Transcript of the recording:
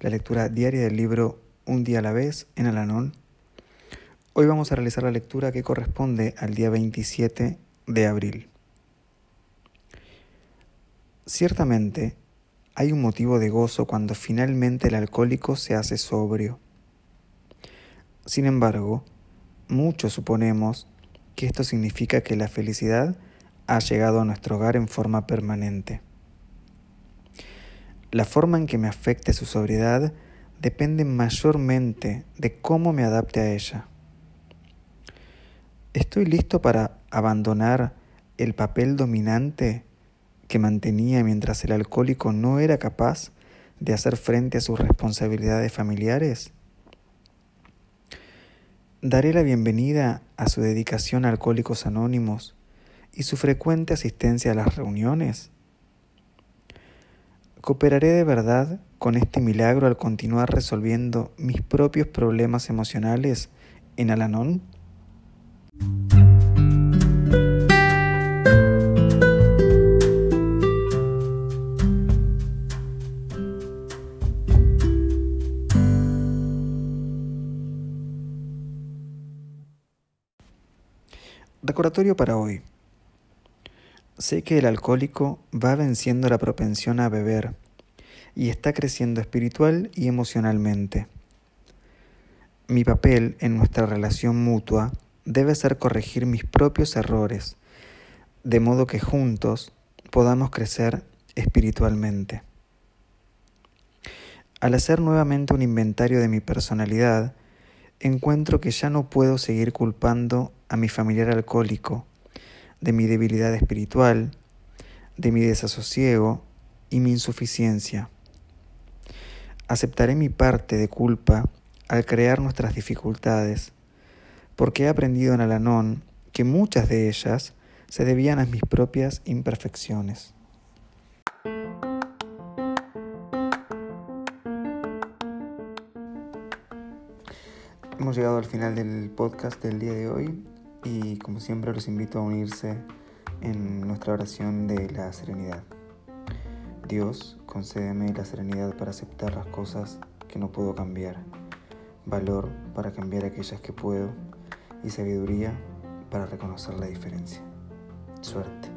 la lectura diaria del libro Un día a la vez en Alanón Hoy vamos a realizar la lectura que corresponde al día 27 de abril. Ciertamente, hay un motivo de gozo cuando finalmente el alcohólico se hace sobrio. Sin embargo, muchos suponemos que esto significa que la felicidad ha llegado a nuestro hogar en forma permanente. La forma en que me afecte su sobriedad depende mayormente de cómo me adapte a ella. ¿Estoy listo para abandonar el papel dominante que mantenía mientras el alcohólico no era capaz de hacer frente a sus responsabilidades familiares? ¿Daré la bienvenida a su dedicación a Alcohólicos Anónimos y su frecuente asistencia a las reuniones? ¿Cooperaré de verdad con este milagro al continuar resolviendo mis propios problemas emocionales en Alanón? Recordatorio para hoy. Sé que el alcohólico va venciendo la propensión a beber y está creciendo espiritual y emocionalmente. Mi papel en nuestra relación mutua debe ser corregir mis propios errores, de modo que juntos podamos crecer espiritualmente. Al hacer nuevamente un inventario de mi personalidad, encuentro que ya no puedo seguir culpando a mi familiar alcohólico de mi debilidad espiritual, de mi desasosiego y mi insuficiencia. Aceptaré mi parte de culpa al crear nuestras dificultades porque he aprendido en Alanón que muchas de ellas se debían a mis propias imperfecciones. Hemos llegado al final del podcast del día de hoy y como siempre los invito a unirse en nuestra oración de la serenidad. Dios, concédeme la serenidad para aceptar las cosas que no puedo cambiar, valor para cambiar aquellas que puedo y sabiduría para reconocer la diferencia. Suerte.